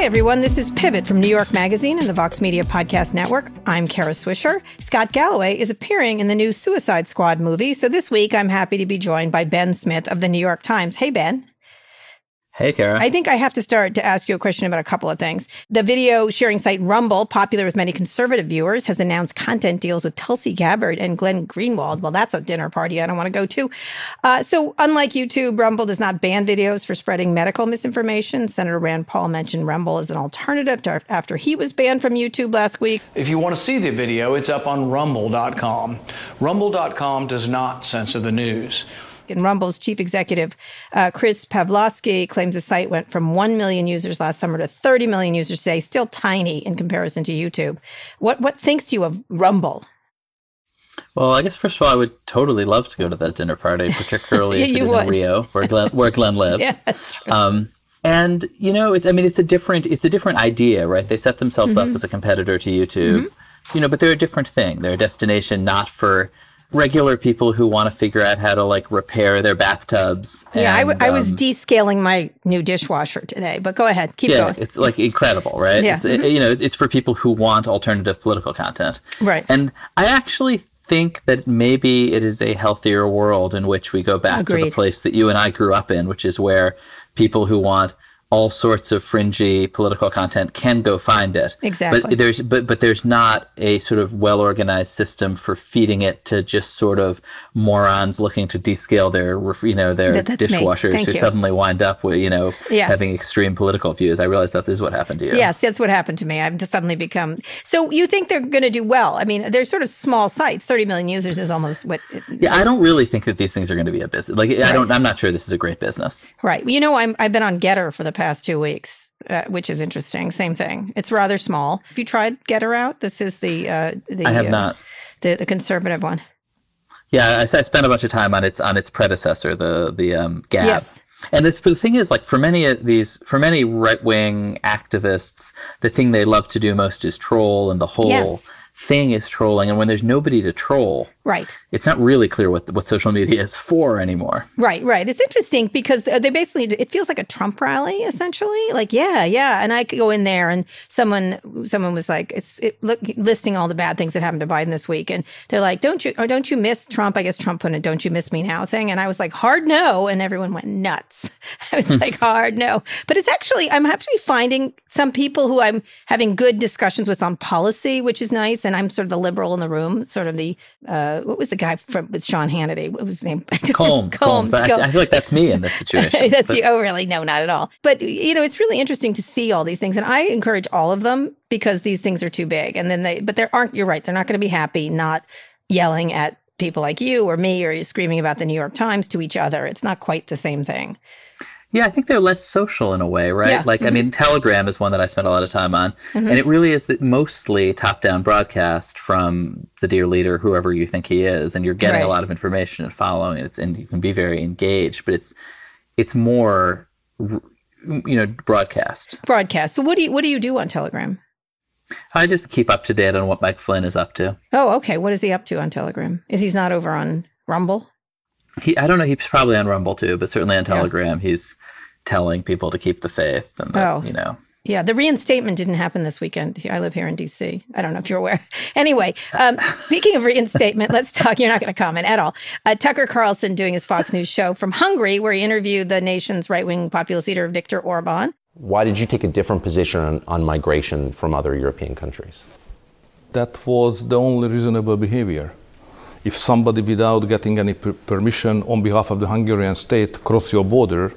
Hi, everyone. This is Pivot from New York Magazine and the Vox Media Podcast Network. I'm Kara Swisher. Scott Galloway is appearing in the new Suicide Squad movie. So this week, I'm happy to be joined by Ben Smith of the New York Times. Hey, Ben. Hey, Kara. I think I have to start to ask you a question about a couple of things. The video sharing site Rumble, popular with many conservative viewers, has announced content deals with Tulsi Gabbard and Glenn Greenwald. Well, that's a dinner party I don't want to go to. Uh, so, unlike YouTube, Rumble does not ban videos for spreading medical misinformation. Senator Rand Paul mentioned Rumble as an alternative to, after he was banned from YouTube last week. If you want to see the video, it's up on rumble.com. Rumble.com does not censor the news. And Rumble's chief executive, uh, Chris Pavlovski, claims the site went from 1 million users last summer to 30 million users today, still tiny in comparison to YouTube. What, what thinks you of Rumble? Well, I guess first of all, I would totally love to go to that dinner party, particularly Yeah, if it is would. in Rio, where Glenn, where Glenn lives. Yeah, that's true. Um, and you know, it's I mean, it's a different it's a different idea, right? They set themselves Mm-hmm. up as a competitor to YouTube, you know, but they're a different thing. They're a destination not for regular people who want to figure out how to like repair their bathtubs. yeah, I, w- and, I was um, descaling my new dishwasher today, but go ahead, keep yeah, going. it's like incredible, right? Yeah. Mm-hmm. It's, it- you know, it's for people who want alternative political content. Right. And I actually think that maybe it is a healthier world in which we go back to the place that you and I grew up in, which is where people who want all sorts of fringy political content can go find it. Exactly. But there's but but there's not a sort of well organized system for feeding it to just sort of morons looking to descale their you know their That- dishwashers who you. suddenly wind up with you know Yeah. having extreme political views. I realize that this is what happened to you. Yes, that's what happened to me. I've just suddenly become. So you think they're going to do well? I mean, they're sort of small sites. Thirty million users is almost what. Yeah, I don't really think that these things are going to be a business. Like, I don't. I'm not sure this is a great business. Right. You know, I'm I've been on Gettr for the past two weeks, uh, which is interesting. Same thing. It's rather small. Have you tried Gettr out? This is the uh, the I have uh, not. the the conservative one. Yeah, I, I spent a bunch of time on its on its predecessor, the the um, Gab. Yes. And the thing is, like for many of these, for many right wing activists, the thing they love to do most is troll, and the whole Yes. Thing is trolling. And when there's nobody to troll, Right. it's not really clear what what social media is for anymore. Right, right. It's interesting because they basically it feels like a Trump rally essentially. Like, yeah, yeah, and I could go in there and someone someone was like, it's it, look listing all the bad things that happened to Biden this week, and they're like, don't you or don't you miss Trump? I guess Trump put a "Don't you miss me now" thing, and I was like, hard no, and everyone went nuts. I was like, hard no, but it's actually I'm actually finding some people who I'm having good discussions with on policy, which is nice, and I'm sort of the liberal in the room, sort of the uh, what was the guy from with Sean Hannity? What was his name? Colmes, Colmes. I, I feel like that's me in this situation. That's But- you. Oh, really? No, not at all. But you know, it's really interesting to see all these things, and I encourage all of them because these things are too big. And then they, but there aren't. You're right. They're not going to be happy not yelling at people like you or me or screaming about the New York Times to each other. It's not quite the same thing. Yeah, I think they're less social in a way, right? Yeah. Mm-hmm. Like, I mean, Telegram is one that I spent a lot of time on, and it really is that mostly top-down broadcast from the dear leader, whoever you think he is, and you're getting Right. a lot of information and following it, and you can be very engaged. But it's it's more, you know, broadcast. Broadcast. So what do you what do you do on Telegram? I just keep up to date on what Mike Flynn is up to. Oh, okay. What is he up to on Telegram? Is he's not over on Rumble? He, I don't know, he's probably on Rumble too, but certainly on Telegram, he's telling people to keep the faith, and that, Oh. you know. Yeah, the reinstatement didn't happen this weekend. I live here in DC. I don't know if you're aware. Anyway, um, speaking of reinstatement, let's talk. You're not going to comment at all. Uh, Tucker Carlson doing his Fox News show from Hungary, where he interviewed the nation's right wing populist leader, Viktor Orban. Why did you take a different position on, on migration from other European countries? that was the only reasonable behavior. If somebody, without getting any per- permission on behalf of the Hungarian state, cross your border,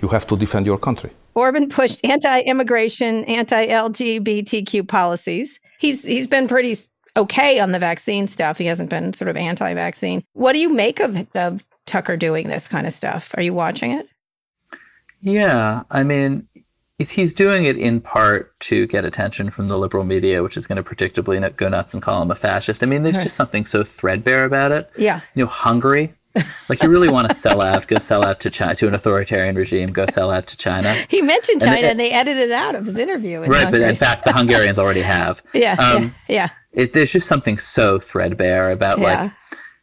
you have to defend your country. Orban pushed anti-immigration, anti-LGBTQ policies. He's he's been pretty okay on the vaccine stuff. He hasn't been sort of anti-vaccine. What do you make of, of Tucker doing this kind of stuff? Are you watching it? Yeah, I mean, if he's doing it in part to get attention from the liberal media, which is going to predictably go nuts and call him a fascist. I mean, there's just something so threadbare about it. Yeah. You know, Hungary. Like you really want to sell out, go sell out to China, to an authoritarian regime, go sell out to China. He mentioned And China, and they edited it out of his interview. in Right, but in fact, the Hungarians already have. yeah, um, yeah, It, there's just something so threadbare about Yeah. like,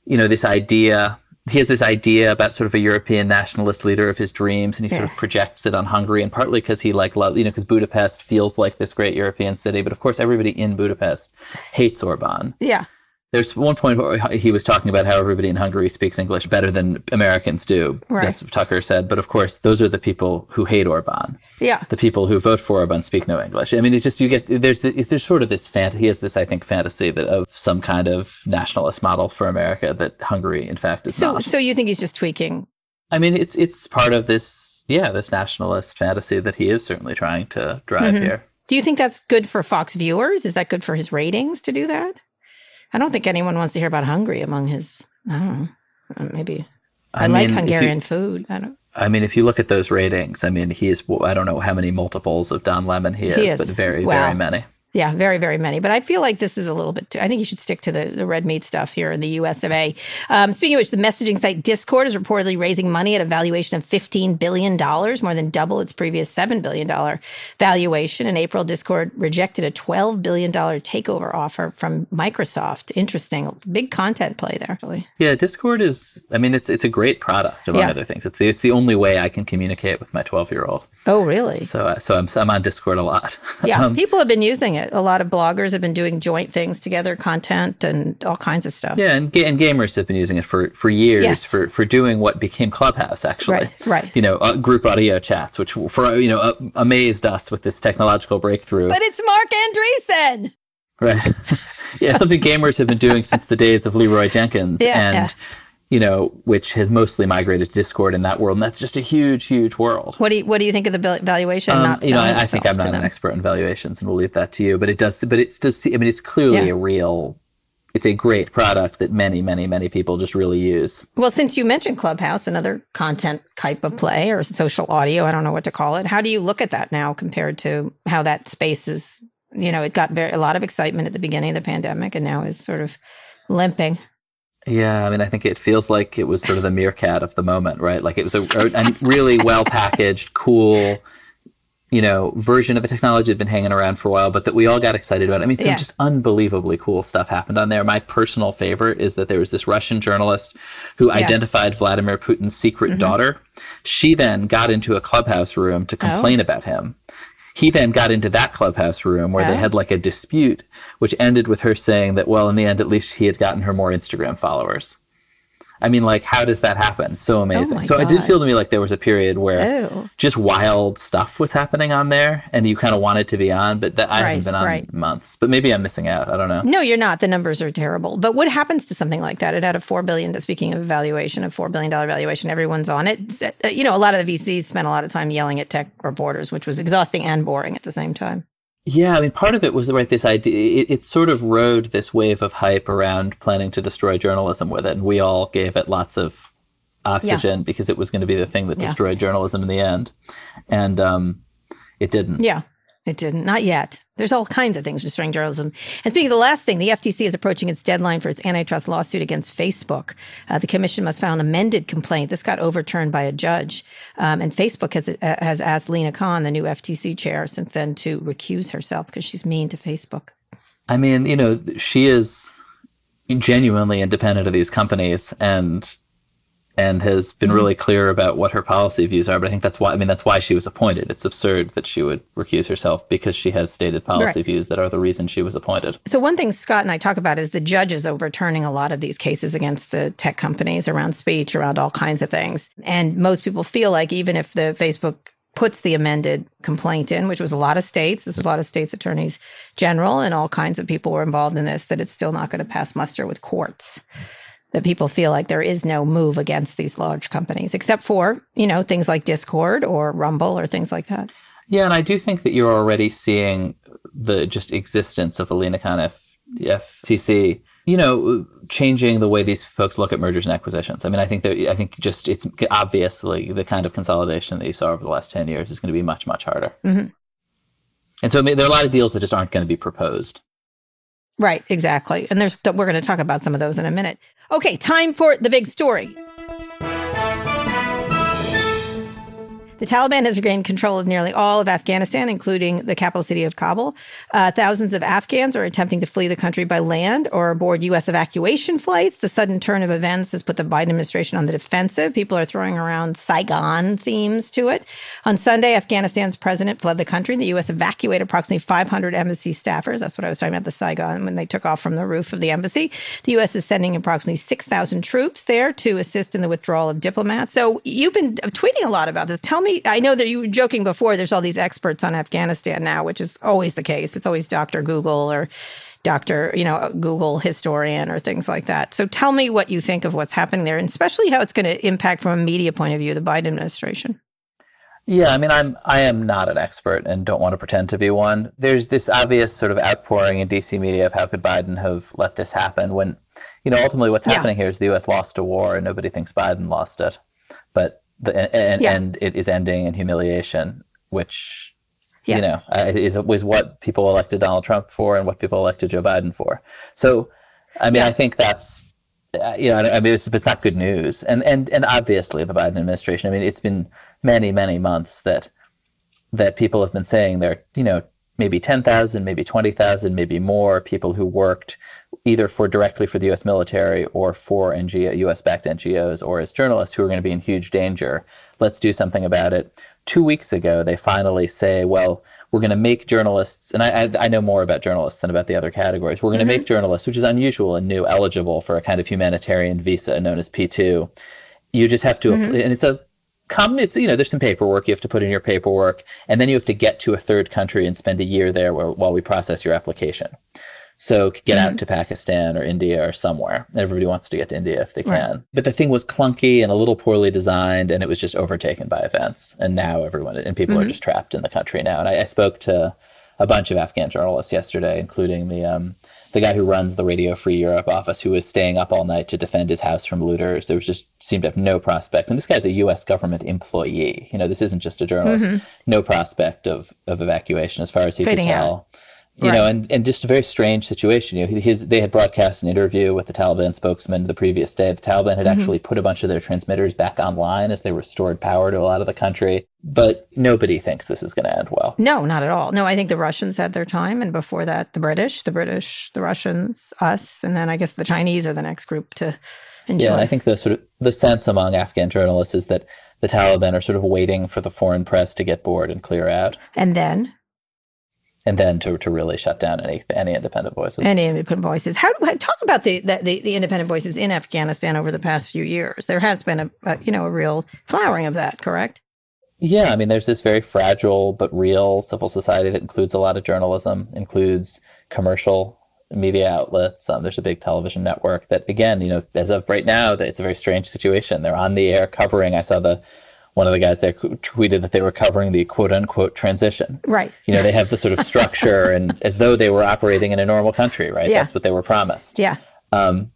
you know, this idea he has this idea about sort of a European nationalist leader of his dreams, and he sort of projects it on Hungary, and partly because he like love, you know, because Budapest feels like this great European city, but of course everybody in Budapest hates Orban. Yeah. There's one point where he was talking about how everybody in Hungary speaks English better than Americans do. Right. That's what Tucker said. But of course, those are the people who hate Orban. Yeah. The people who vote for Orban speak no English. I mean, it's just you get there's there's sort of this fan. He has this, I think, fantasy that of some kind of nationalist model for America that Hungary, in fact, is So not. so you think he's just tweaking? I mean, it's it's part of this, yeah, this nationalist fantasy that he is certainly trying to drive Mm-hmm. here. Do you think that's good for Fox viewers? Is that good for his ratings to do that? I don't think anyone wants to hear about Hungary among his. I don't know. Uh, Maybe I, like mean, you- Hungarian food. I don't. I mean, if you look at those ratings, I mean, he is, I don't know how many multiples of Don Lemon he is, He is. but very, Wow. very many. Yeah, very, very many. But I feel like this is a little bit too. I think you should stick to the, the red meat stuff here in the US of A. Um, speaking of which, the messaging site Discord is reportedly raising money at a valuation of $15 billion, more than double its previous $7 billion valuation. In April, Discord rejected a $12 billion takeover offer from Microsoft. Interesting. Big content play there, actually. Yeah, Discord is, I mean, it's it's a great product, among Yeah. other things. It's the, it's the only way I can communicate with my 12 year old. Oh, really? So, uh, so I'm, I'm on Discord a lot. Yeah, Um, people have been using it. A lot of bloggers have been doing joint things together, content and all kinds of stuff. Yeah, and, ga- and gamers have been using it for, for years Yes. for, for doing what became Clubhouse, actually. Right, right. You know, uh, group audio chats, which for you know uh, amazed us with this technological breakthrough. But it's Marc Andreessen. Right. yeah, something gamers have been doing since the days of Leeroy Jenkins, Yeah, and yeah. You know, which has mostly migrated to Discord in that world, and that's just a huge, huge world. What do you What do you think of the valuation? Um, not you know, I, I think I'm not an them? expert in valuations, and we'll leave that to you. But it does, but it's does. I mean, it's clearly Yeah. a real. It's a great product that many, many, many people just really use. Well, since you mentioned Clubhouse, another content type of play or social audio, I don't know what to call it. How do you look at that now compared to how that space is? You know, it got very a lot of excitement at the beginning of the pandemic, and now is sort of limping. Yeah, I mean, I think it feels like it was sort of the meerkat of the moment, right? Like it was a, a really well packaged, cool, you know, version of a technology that had been hanging around for a while, but that we all got excited about. I mean, some Yeah. just unbelievably cool stuff happened on there. My personal favorite is that there was this Russian journalist who identified Vladimir Putin's secret mm-hmm. daughter. She then got into a clubhouse room to oh. complain about him. He then got into that clubhouse room where they had like a dispute, which ended with her saying that, well, in the end, at least he had gotten her more Instagram followers. I mean, like, how does that happen? So amazing. Oh so it did feel to me like there was a period where Oh. just wild stuff was happening on there, and you kind of wanted to be on, but that I Right, haven't been on right. months. But maybe I'm missing out. I don't know. No, you're not. The numbers are terrible. But what happens to something like that? It had a four billion. Speaking of valuation, a four billion dollar valuation. Everyone's on it. Uh, You know, a lot of the VCs spent a lot of time yelling at tech reporters, which was exhausting and boring at the same time. Yeah, I mean, part of it was right. This idea, it, it sort of rode this wave of hype around planning to destroy journalism with it, and we all gave it lots of oxygen because it was going to be the thing that Yeah. destroyed journalism in the end, and um, it didn't. Yeah, it didn't. Not yet. There's all kinds of things destroying journalism. And speaking of the last thing, the FTC is approaching its deadline for its antitrust lawsuit against Facebook. Uh, the commission must file an amended complaint. This got overturned by a judge. Um, and Facebook has, uh, has asked Lina Khan, the new FTC chair, since then to recuse herself because she's mean to Facebook. I mean, you know, she is genuinely independent of these companies and and has been mm-hmm. really clear about what her policy views are. But I think that's why I mean that's why she was appointed. It's absurd that she would recuse herself because she has stated policy Right. views that are the reason she was appointed. So one thing Scott and I talk about is the judges overturning a lot of these cases against the tech companies around speech, around all kinds of things. And most people feel like even if the Facebook puts the amended complaint in, which was a lot of states, this was a lot of states attorneys general and all kinds of people were involved in this, that it's still not going to pass muster with courts. That people feel like there is no move against these large companies, except for, you know, things like Discord or Rumble or things like that. Yeah, and I do think that you're already seeing the just existence of Alina Khan F- FTC, you know, changing the way these folks look at mergers and acquisitions. I mean, I think that I think just it's obviously the kind of consolidation that you saw over the last ten years is going to be much much harder. Mhm. And so I mean, there are a lot of deals that just aren't going to be proposed. Right, exactly. And there's we're going to talk about some of those in a minute. Okay, time for the big story. The Taliban has regained control of nearly all of Afghanistan, including the capital city of Kabul. Uh, thousands of Afghans are attempting to flee the country by land or aboard U.S. evacuation flights. The sudden turn of events has put the Biden administration on the defensive. People are throwing around Saigon themes to it. On Sunday, Afghanistan's president fled the country. The U.S. evacuated approximately 500 embassy staffers. That's what I was talking about, the Saigon, when they took off from the roof of the embassy. The U.S. is sending approximately 6,000 troops there to assist in the withdrawal of diplomats. So you've been tweeting a lot about this. Tell me, I know that you were joking before, there's all these experts on Afghanistan now, which is always the case. It's always Dr. Google or Dr. You know, Google historian or things like that. So tell me what you think of what's happening there, and especially how it's going to impact from a media point of view the Biden administration. Yeah, I mean, I'm I am not an expert and don't want to pretend to be one. There's this obvious sort of outpouring in DC media of how could Biden have let this happen when, you know, ultimately what's Yeah. happening here is the U.S. lost a war and nobody thinks Biden lost it, but the and Yeah. and it is ending in humiliation, which Yes. you know uh, is was what people elected Donald Trump for and what people elected Joe Biden for. So, I mean, Yeah. I think that's uh, you know, I mean, it's, it's not good news, and and and obviously the Biden administration. I mean, it's been many many months that that people have been saying there, you know, maybe 10,000, maybe 20,000, maybe more people who worked either for directly for the US military or for NGO, US backed NGOs or as journalists who are going to be in huge danger. Let's do something about it. Two weeks ago, they finally say, well, we're going to make journalists, and I, I, I know more about journalists than about the other categories. We're going to mm-hmm. make journalists, which is unusual and new, eligible for a kind of humanitarian visa known as P2. You just have to, mm-hmm. appl- and it's a come it's you know there's some paperwork you have to put in your paperwork and then you have to get to a third country and spend a year there while, while we process your application so get out mm-hmm. to pakistan or india or somewhere everybody wants to get to india if they can but the thing was clunky and a little poorly designed and it was just overtaken by events and now everyone and people are mm-hmm. just trapped in the country now and I, I spoke to a bunch of afghan journalists yesterday including the um, the guy who runs the Radio Free Europe office, who was staying up all night to defend his house from looters. There was just seemed to have no prospect. And this guy's a U.S. government employee. You know, this isn't just a journalist. Mm-hmm. No prospect of of evacuation, as far as he Fading could out. You know, and, and just a very strange situation. You know, his they had broadcast an interview with the Taliban spokesman the previous day. The Taliban had mm-hmm. actually put a bunch of their transmitters back online as they restored power to a lot of the country. But nobody thinks this is going to end well. No, not at all. No, I think the Russians had their time, and before that, the British, the British, the Russians, us, and then I guess the Chinese are the next group to enjoy. Yeah, and I think the sort of the sense among Afghan journalists is that the Taliban are sort of waiting for the foreign press to get bored and clear out, and then and then to, to really shut down any any independent voices. any independent voices. How do talk about the, the the independent voices in Afghanistan over the past few years? There has been a, a you know a real flowering of that, correct? yeah, I mean, there's this very fragile but real civil society that includes a lot of journalism, includes commercial media outlets. Um, there's a big television network that, again, you know, as of right now, that it's a very strange situation. They're on the air covering. I saw the one of the guys there tweeted that they were covering the quote unquote transition. Right. You know, they have the sort of structure and as though they were operating in a normal country, right? Yeah. That's what they were promised. Yeah. Um,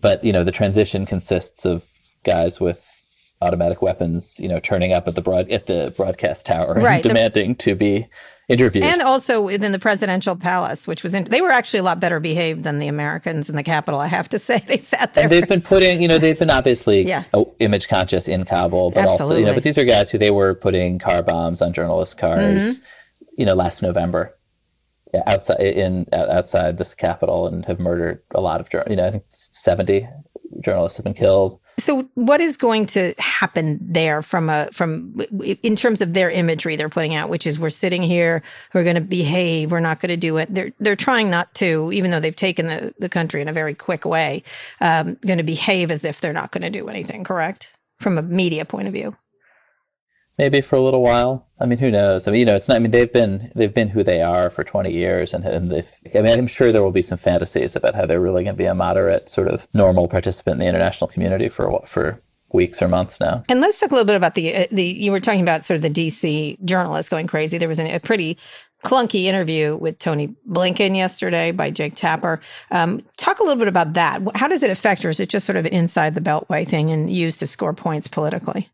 But, you know, the transition consists of guys with automatic weapons, you know, turning up at the broad at the broadcast tower Right. and demanding to be interviewed. And also within the presidential palace, which was in, they were actually a lot better behaved than the Americans in the Capitol. I have to say, they sat there. And they've been putting, you know, they've been obviously Yeah. image conscious in Kabul, but also, you know, but these are guys who they were putting car bombs on journalist cars, Mm-hmm. you know, last November, yeah, outside in outside this capital, and have murdered a lot of, you know, I think seventy journalists have been killed. So, what is going to happen there from a from in terms of their imagery they're putting out, which is we're sitting here, we're going to behave, we're not going to do it. They're they're trying not to, even though they've taken the the country in a very quick way, um, going to behave as if they're not going to do anything. Correct from a media point of view. maybe for a little while. I mean, who knows? I mean, you know, it's not. I mean, they've been they've been who they are for twenty years, and and they've. I mean, I'm sure there will be some fantasies about how they're really going to be a moderate, sort of normal participant in the international community for for weeks or months now. And let's talk a little bit about the uh, the you were talking about sort of the DC journalists going crazy. There was an, a pretty clunky interview with Tony Blinken yesterday by Jake Tapper. Um, talk a little bit about that. How does it affect, or is it just sort of an inside the beltway thing and used to score points politically?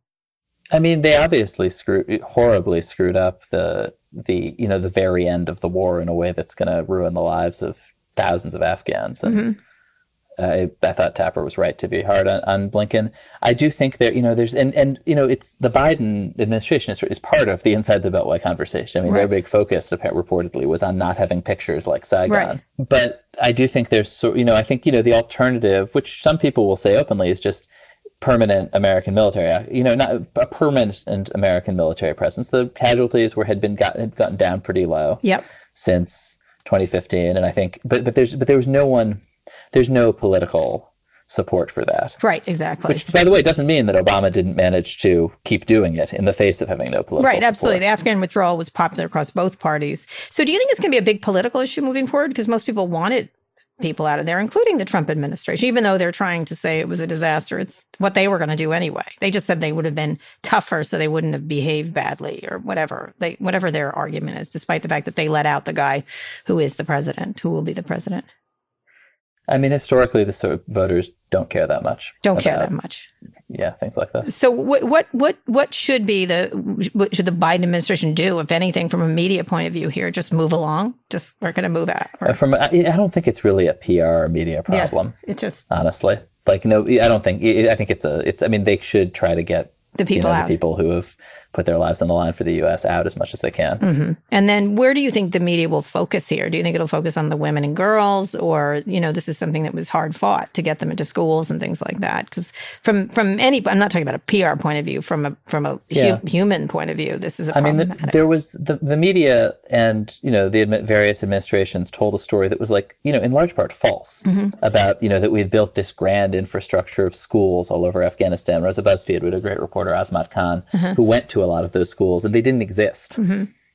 I mean, they obviously screwed horribly screwed up the the you know the very end of the war in a way that's going to ruin the lives of thousands of Afghans. And mm-hmm. I, I thought Tapper was right to be hard on, on Blinken. I do think there, you know, there's and and you know, it's the Biden administration is, is part of the inside the Beltway conversation. I mean, their big focus reportedly was on not having pictures like Saigon. Right. But I do think there's you know, I think you know the alternative, which some people will say openly, is just permanent American military, uh, you know, not a permanent American military presence. The casualties were had been got, had gotten down pretty low Yep. since 2015, and I think, but but there's but there was no one, there's no political support for that. Right. Exactly. Which, by the way, it doesn't mean that Obama didn't manage to keep doing it in the face of having no political Right, support. absolutely. The Afghan withdrawal was popular across both parties. So, do you think it's going to be a big political issue moving forward? Because most people wanted people out of there, including the Trump administration, even though they're trying to say it was a disaster. It's what they were going to do anyway. They just said they would have been tougher, so they wouldn't have behaved badly or whatever they whatever their argument is. Despite the fact that they let out the guy who is the president, who will be the president, I mean, historically, the sort of voters don't care that much. don't care that much. Yeah, things like this. So what what what what should be the what should the Biden administration do, if anything, from a media point of view here? Just move along. Just we're going to move out. Or- Uh, From I, I don't think it's really a PR or media problem. Yeah, It just honestly. Like no, I don't think. I think it's a. It's. I mean, they should try to get the you people know, out. the people who have put their lives on the line for the U.S. out as much as they can. hmm And then where do you think the media will focus here? Do you think it'll focus on the women and girls, or you know, this is something that was hard fought to get them into schools and things like that? Because from from any, I'm not talking about a PR point of view, from a from a hu- Yeah. human point of view, this is a I mean, the, there was the, the media and you know the various administrations told a story that was like you know in large part false Mm-hmm. about you know that we had built this grand infrastructure of schools all over Afghanistan. Rosa BuzzFeed, we had a great reporter Azmat Khan Uh-huh. who went to a lot of those schools and they didn't exist.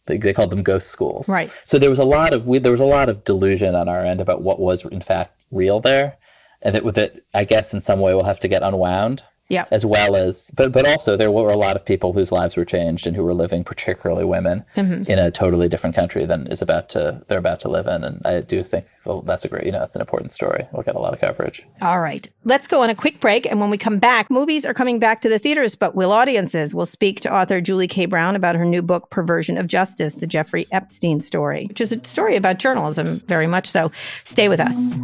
They, they called them ghost schools. Mm-hmm. Right. So there was a lot of we, there was a lot of delusion on our end about what was in fact real there, and that that I guess in some way we'll have to get unwound yeah, as well as but but also there were a lot of people whose lives were changed and who were living particularly women Mm-hmm. in a totally different country than is about to they're about to live in and i do think well, that's a great you know that's an important story we'll get a lot of coverage All right. Let's go on a quick break. And when we come back, movies are coming back to the theaters, but will audiences? We'll speak to author Julie K. Brown about her new book, Perversion of Justice, the Jeffrey Epstein story, which is a story about journalism, very much so. Stay with us.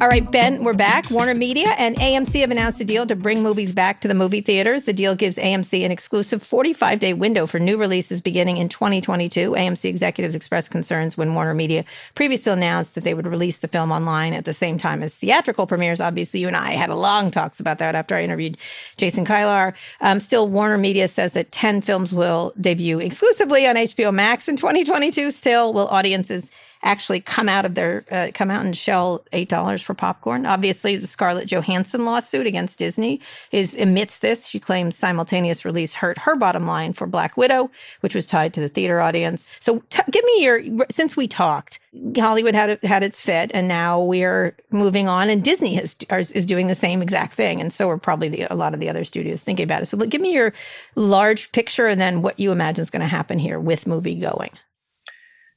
All right, Ben, we're back. Warner Media and AMC have announced a deal to bring movies back to the movie theaters. The deal gives AMC an exclusive 45 day window for new releases beginning in 2022. AMC executives expressed concerns when Warner Media previously announced that they would release the film online at the same time as theatrical premieres. Obviously, you and I had a long talks about that after I interviewed Jason Kilar. Um, still, Warner Media says that 10 films will debut exclusively on HBO Max in 2022. Still, will audiences actually come out of their uh, come out and shell eight dollars for popcorn. Obviously, the Scarlett Johansson lawsuit against Disney is amidst this. She claims simultaneous release hurt her bottom line for Black Widow, which was tied to the theater audience. So, t- give me your since we talked. Hollywood had had its fit, and now we're moving on. And Disney is, is doing the same exact thing, and so are probably the, a lot of the other studios thinking about it. So, give me your large picture, and then what you imagine is going to happen here with movie going.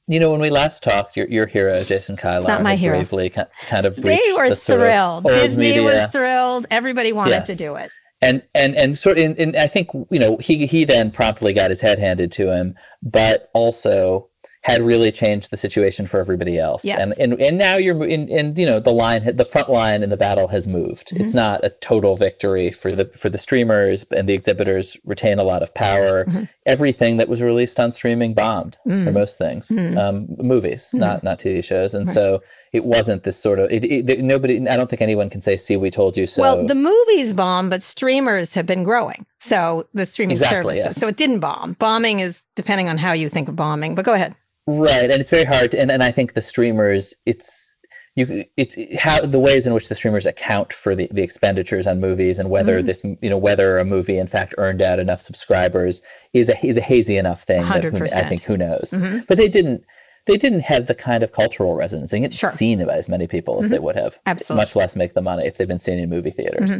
You know when we last talked your, your hero jason kilar not my hero. bravely kind of They breached were the sort of thrilled. Disney was thrilled. Everybody wanted Yes. to do it. and and and sort of, and, and I think you know he he then promptly got his head handed to him, but also had really changed the situation for everybody else. Yes. And and and now you're in and you know the line the front line in the battle has moved. Mm-hmm. It's not a total victory for the for the streamers and the exhibitors retain a lot of power. Mm-hmm. Everything that was released on streaming bombed Mm. for most things, um, movies, not not TV shows, and so it wasn't this sort of it, it, nobody. I don't think anyone can say, "See, we told you so." well, the movies bomb, but streamers have been growing. So the streaming Exactly, services. yes. So it didn't bomb. Bombing is depending on how you think of bombing. But go ahead. Right, and it's very hard. To, and and I think the streamers, it's you, it's how the ways in which the streamers account for the, the expenditures on movies and whether mm-hmm. this, you know, whether a movie in fact earned out enough subscribers is a is a hazy enough thing. That who, I think who knows. Mm-hmm. But they didn't. They didn't have the kind of cultural resonance. They didn't get Sure. seen by as many people as they mm-hmm. would have. Absolutely. Much less make the money if they've been seen in movie theaters.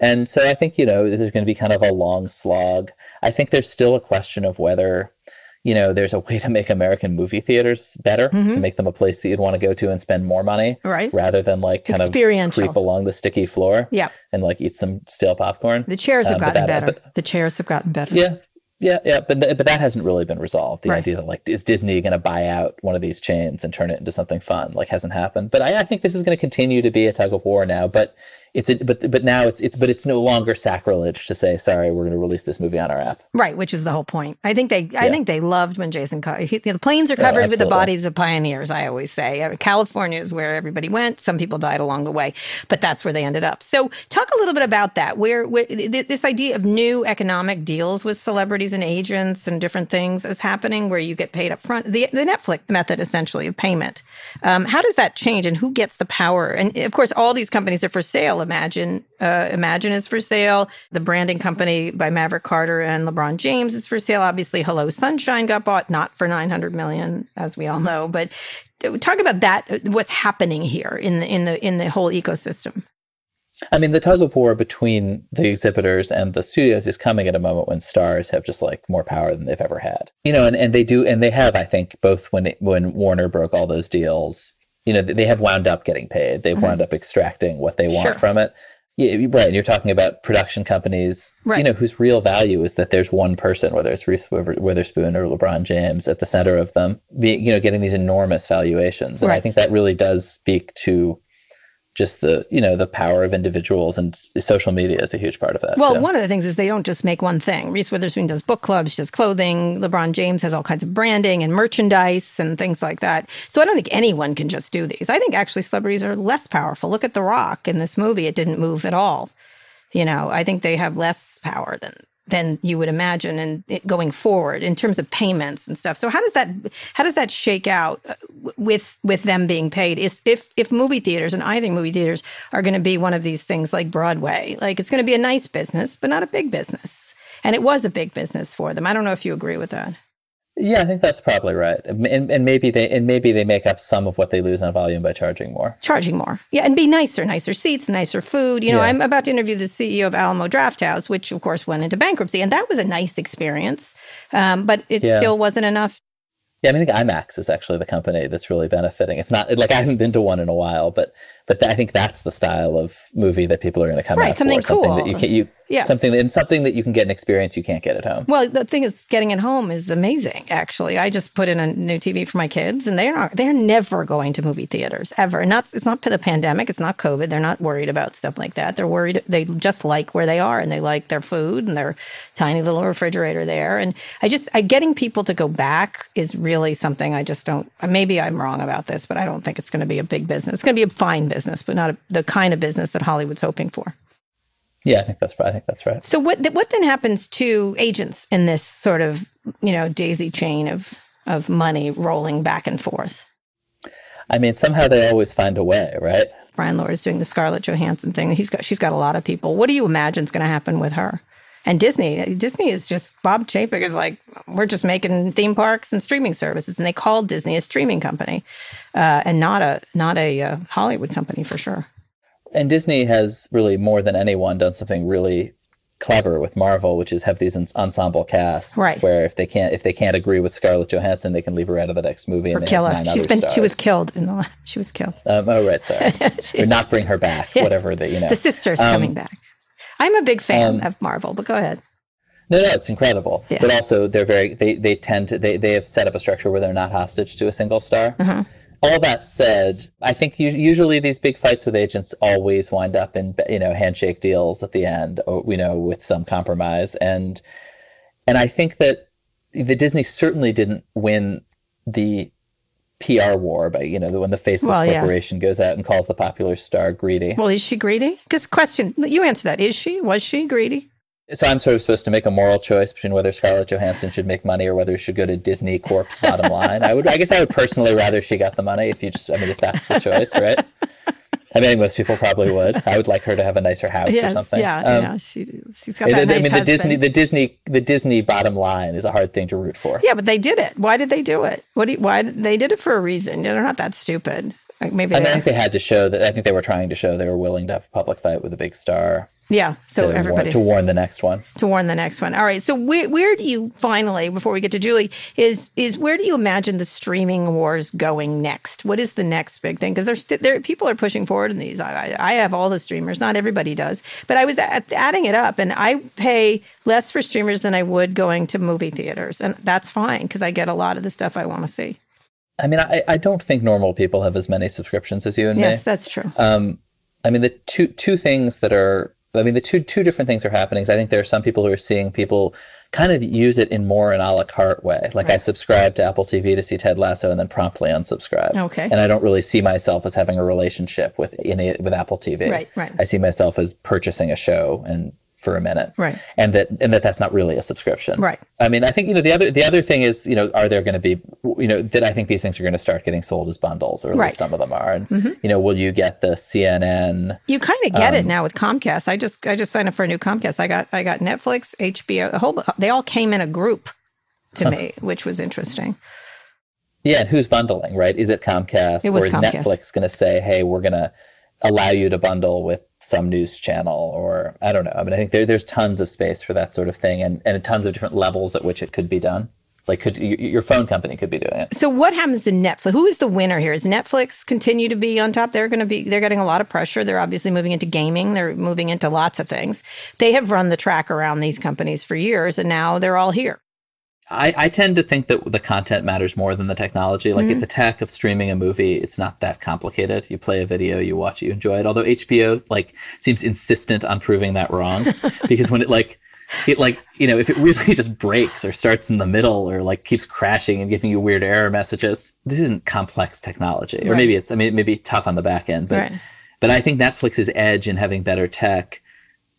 And so I think, you know, there's going to be kind of a long slog. I think there's still a question of whether, you know, there's a way to make American movie theaters better, to make them a place that you'd want to go to and spend more money. Right. Rather than like kind of creep along the sticky floor Yeah. and like eat some stale popcorn. The chairs have Um, gotten that- better. but- the chairs have gotten better. yeah. Yeah, yeah, but th- but that hasn't really been resolved. The Right. idea that like is Disney going to buy out one of these chains and turn it into something fun like hasn't happened. But I, I think this is going to continue to be a tug of war now. But it's a, but but now it's it's but it's no longer sacrilege to say sorry. We're going to release this movie on our app. Right, which is the whole point. I think they, I Yeah. think they loved when Jason. Co- he, the plains are covered with the bodies of pioneers. I always say Uh, California is where everybody went. Some people died along the way, but that's where they ended up. So, talk a little bit about that. Where, where th- this idea of new economic deals with celebrities and agents and different things is happening, where you get paid up front. The the Netflix method, essentially, of payment. Um, how does that change, and who gets the power? And of course, all these companies are for sale. Imagine, uh, Imagine is for sale. The branding company by Maverick Carter and LeBron James is for sale. Obviously, Hello Sunshine got bought, not for nine hundred million, as we all know. But talk about that. What's happening here in the in the in the whole ecosystem? I mean, the tug of war between the exhibitors and the studios is coming at a moment when stars have just like more power than they've ever had. You know, and, and they do, and they have, I think, both when it, when Warner broke all those deals, you know, they have wound up getting paid. They've mm-hmm. wound up extracting what they want Sure. from it. Yeah, right. And you're talking about production companies, Right. you know, whose real value is that there's one person, whether it's Reese Witherspoon Witherspoon or LeBron James, at the center of them, being, you know, getting these enormous valuations. And I think that really does speak to just the, you know, the power of individuals and social media is a huge part of that. Well, one of the things is they don't just make one thing. Reese Witherspoon does book clubs, she does clothing. LeBron James has all kinds of branding and merchandise and things like that. So I don't think anyone can just do these. I think actually celebrities are less powerful. Look at The Rock in this movie; it didn't move at all. You know, I think they have less power than than you would imagine, and going forward in terms of payments and stuff. So how does that how does that shake out uh, with with them being paid? Is if if movie theaters and I think movie theaters are going to be one of these things like Broadway, like it's going to be a nice business, but not a big business, and it was a big business for them. I don't know if you agree with that. Yeah, I think that's probably right. And, and maybe they and maybe they make up some of what they lose on volume by charging more. charging more. Yeah, and be nicer, nicer seats, nicer food. You know, Yeah. I'm about to interview the CEO of Alamo Drafthouse, which of course went into bankruptcy, and that was a nice experience, um, but it Yeah. still wasn't enough. Yeah, I mean, I think IMAX is actually the company that's really benefiting. It's not like I haven't been to one in a while, but but I think that's the style of movie that people are going to come Right, out something for. Something that you can you Yeah. something and something that you can get an experience you can't get at home. Well, the thing is, getting at home is amazing. Actually, I just put in a new TV for my kids, and they're not. They're never going to movie theaters ever. And not. It's not the pandemic. It's not COVID. They're not worried about stuff like that. They're worried. They just like where they are, and they like their food and their tiny little refrigerator there. And I just, I getting people to go back is really something I just don't. Maybe I'm wrong about this, but I don't think it's going to be a big business. It's going to be a fine business, but not a, the kind of business that Hollywood's hoping for. Yeah, I think that's right. I think that's right. So what th- what then happens to agents in this sort of you know daisy chain of of money rolling back and forth? I mean, somehow they always find a way, right? Brian is doing the Scarlett Johansson thing. He's got she's got a lot of people. What do you imagine is going to happen with her? And Disney, Disney is just Bob Chapek is like we're just making theme parks and streaming services, and they called Disney a streaming company, uh, and not a not a uh, Hollywood company for sure. And Disney has really more than anyone done something really clever with Marvel, which is have these ens- ensemble casts, Right. Where if they can't if they can't agree with Scarlett Johansson, they can leave her out of the next movie Or and kill her. She's been she was killed in the she was killed. Um, oh right, sorry, or not bring her back, Yes. whatever that you know. The sister's Um, coming back. I'm a big fan um, of Marvel, but go ahead. No, no, it's incredible. Yeah. But also, they're very they they tend to they they have set up a structure where they're not hostage to a single star. Uh-huh. All that said, I think usually these big fights with agents always wind up in you know handshake deals at the end, or, you know, with some compromise. And and I think that the Disney certainly didn't win the PR war by you know when the faceless Well, yeah. corporation goes out and calls the popular star greedy. Well, is she greedy? Because question, you answer that. Is she? Was she greedy? So I'm sort of supposed to make a moral choice between whether Scarlett Johansson should make money or whether she should go to Disney Corp's bottom line. I would, I guess, I would personally rather she got the money. If you just, I mean, if that's the choice, right? I mean, most people probably would. I would like her to have a nicer house or something. yeah, Um, yeah. She, she's got I that mean, nice the Disney, the Disney, the Disney bottom line is a hard thing to root for. yeah, but they did it. Why did they do it? What? Do you, why? They did it for a reason. They're not that stupid. Like maybe I mean, I they- think they had to show that. I think they were trying to show they were willing to have a public fight with a big star yeah. So to, everybody warn, to warn the next one. to warn the next one. All right. So where where do you finally, before we get to Julie, is is where do you imagine the streaming wars going next? What is the next big thing? Because there's st- there people are pushing forward in these. I, I I have all the streamers. Not everybody does, but I was at, adding it up, and I pay less for streamers than I would going to movie theaters, and that's fine because I get a lot of the stuff I want to see. I mean, I, I don't think normal people have as many subscriptions as you and Yes, me. Yes, that's true. Um, I mean, the two two things that are, I mean, the two two different things are happening. I think there are some people who are seeing people kind of use it in more an a la carte way. Like I subscribe to Apple TV to see Ted Lasso and then promptly unsubscribe. Okay. And I don't really see myself as having a relationship with any, with Apple TV. Right, right. I see myself as purchasing a show and for a minute. Right. And that and that that's not really a subscription. Right. I mean, I think you know the other the other thing is you know are there going to be you know that I think these things are going to start getting sold as bundles or at Right. least some of them are and you know will you get the CNN You kind of get it Um, now with Comcast. I just I just signed up for a new Comcast. I got I got Netflix, HBO, a whole they all came in a group to me, which was interesting. Yeah, and who's bundling, right? Is it Comcast It or is Comcast. Netflix going to say, "Hey, we're going to allow you to bundle with some news channel?" Or I don't know. I mean, I think there, there's tons of space for that sort of thing, and and tons of different levels at which it could be done. Like, could your phone company could be doing it? So what happens to Netflix? Who is the winner here? Is Netflix continue to be on top? They're going to be they're getting a lot of pressure. They're obviously moving into gaming. They're moving into lots of things. They have run the track around these companies for years and now they're all here. I, I tend to think that the content matters more than the technology. Like Mm-hmm. the tech of streaming a movie, it's not that complicated. You play a video, you watch it, you enjoy it. Although HBO like seems insistent on proving that wrong because when it like it like you know if it really just breaks or starts in the middle or like keeps crashing and giving you weird error messages, this isn't complex technology. Or maybe it's I mean it may be tough on the back end, but Right. but I think Netflix's edge in having better tech.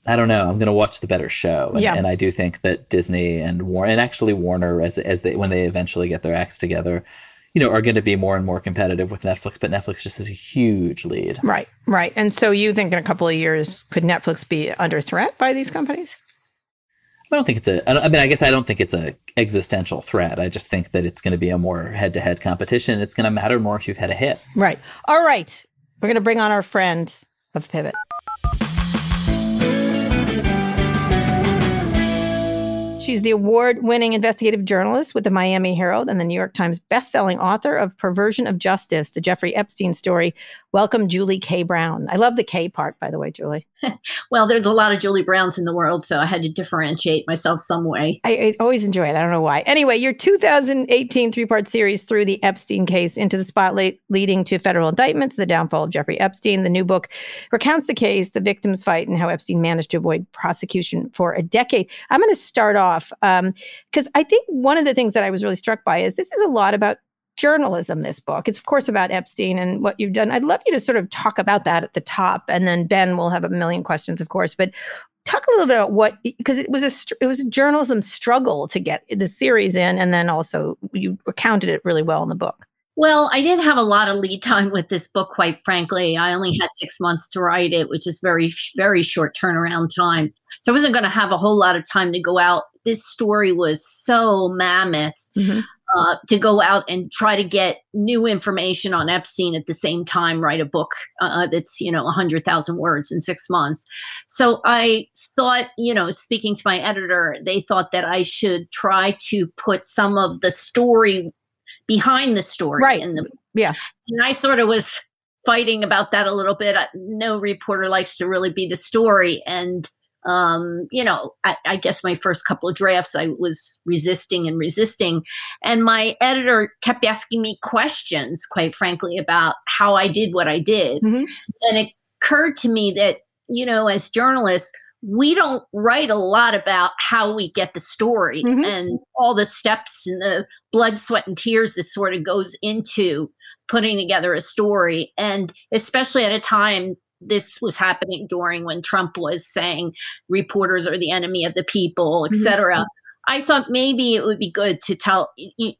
I don't know. I'm going to watch the better show, and, Yeah. and I do think that Disney and Warner, and actually Warner, as as they when they eventually get their acts together, you know, are going to be more and more competitive with Netflix. But Netflix just has a huge lead. Right, right. And so you think in a couple of years could Netflix be under threat by these companies? I don't think it's a. I don't- I mean, I guess I don't think it's a existential threat. I just think that it's going to be a more head-to-head competition. It's going to matter more if you've had a hit. Right. All right. We're going to bring on our friend of Pivot. She's the award winning investigative journalist with the Miami Herald and the New York Times bestselling author of Perversion of Justice, the Jeffrey Epstein story. Welcome, Julie K. Brown. I love the K part, by the way, Julie. Well, there's a lot of Julie Browns in the world, so I had to differentiate myself some way. I, I always enjoy it. I don't know why. Anyway, your 2018 three part series threw the Epstein case into the spotlight, leading to federal indictments, the downfall of Jeffrey Epstein. The new book recounts the case, the victims' fight, and how Epstein managed to avoid prosecution for a decade. I'm going to start off um, because I think one of the things that I was really struck by is this is a lot about journalism this book it's of course about epstein and what you've done i'd love you to sort of talk about that at the top and then ben will have a million questions of course but talk a little bit about what because it was a it was a journalism struggle to get the series in and then also you recounted it really well in the book Well, I didn't have a lot of lead time with this book, quite frankly. I only had six months to write it, which is very, very short turnaround time. So I wasn't going to have a whole lot of time to go out. This story was so mammoth Mhm. Uh, to go out and try to get new information on Epstein at the same time, write a book uh, that's, you know, 100,000 words in six months. So I thought, you know, speaking to my editor, they thought that I should try to put some of the story behind the story Right. in the Yeah. and i sort of was fighting about that a little bit no reporter likes to really be the story and um you know I, I guess my first couple of drafts i was resisting and resisting and my editor kept asking me questions quite frankly about how i did what i did Mhm. and it occurred to me that you know as journalists we don't write a lot about how we get the story Mhm. and all the steps and the blood, sweat, and tears that sort of goes into putting together a story. And especially at a time this was happening during when Trump was saying reporters are the enemy of the people, et Mhm. I thought maybe it would be good to tell,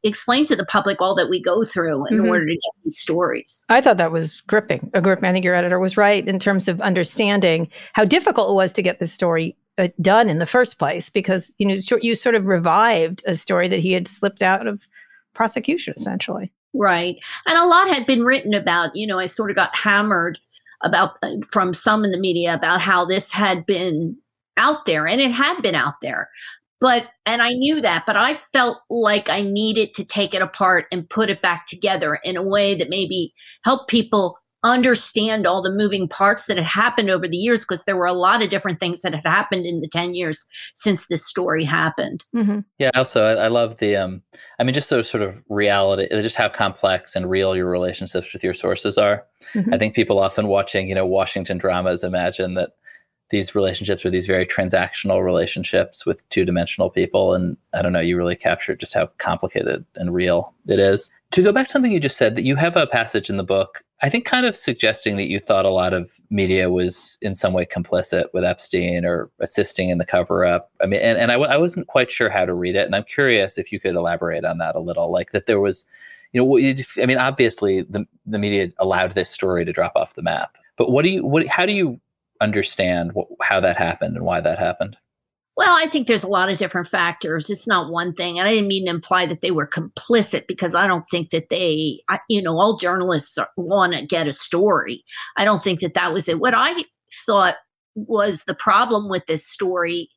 explain to the public all that we go through in Mhm. order to get these stories. i thought that was gripping a grip i think your editor was right in terms of understanding how difficult it was to get this story uh, done in the first place because you know you sort of revived a story that he had slipped out of prosecution essentially Right. And a lot had been written about, you know, I sort of got hammered about uh, from some in the media about how this had been out there and it had been out there. But and I knew that, but I felt like I needed to take it apart and put it back together in a way that maybe helped people understand all the moving parts that had happened over the years because there were a lot of different things that had happened in the 10 years since this story happened mm-hmm. yeah also I, I, love the um i mean just sort of, sort of reality just how complex and real your relationships with your sources are mm-hmm. i think people often watching you know washington dramas imagine that these relationships are these very transactional relationships with two-dimensional people and i don't know you really captured just how complicated and real it is to go back to something you just said that you have a passage in the book i think kind of suggesting that you thought a lot of media was in some way complicit with epstein or assisting in the cover-up i mean and, and I w- I wasn't quite sure how to read it and i'm curious if you could elaborate on that a little like that there was you know i mean obviously the, the media allowed this story to drop off the map but what do you what how do you understand how that happened and why that happened? Well, I think there's a lot of different factors. It's not one thing. And I didn't mean to imply that they were complicit because I don't think that they, you know, all journalists want to get a story. I don't think that that was it. What I thought was the problem with this story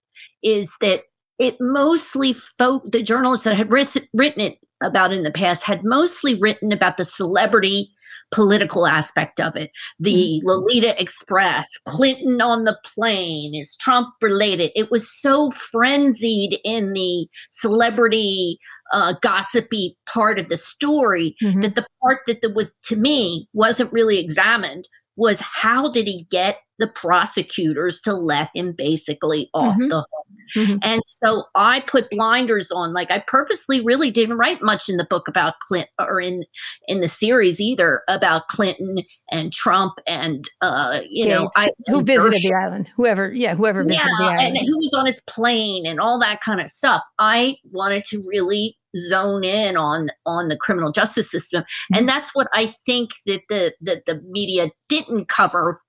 is that it mostly folk, the journalists that had written it about in the past had mostly written about the celebrity political aspect of it. The mm-hmm. Lolita Express, Clinton on the plane, is Trump related? It was so frenzied in the celebrity uh, gossipy part of the story mm-hmm. that the part that the, was to me wasn't really examined was how did he get the prosecutors to let him basically off mm-hmm. the hook. Mm-hmm. And so I put blinders on. Like I purposely really didn't write much in the book about Clinton or in in the series either about Clinton and Trump and uh you Gates, know I, who visited the island. Whoever yeah, whoever visited yeah, the island. And who was on his plane and all that kind of stuff. I wanted to really zone in on on the criminal justice system and mm-hmm. that's what i think that the that the media didn't cover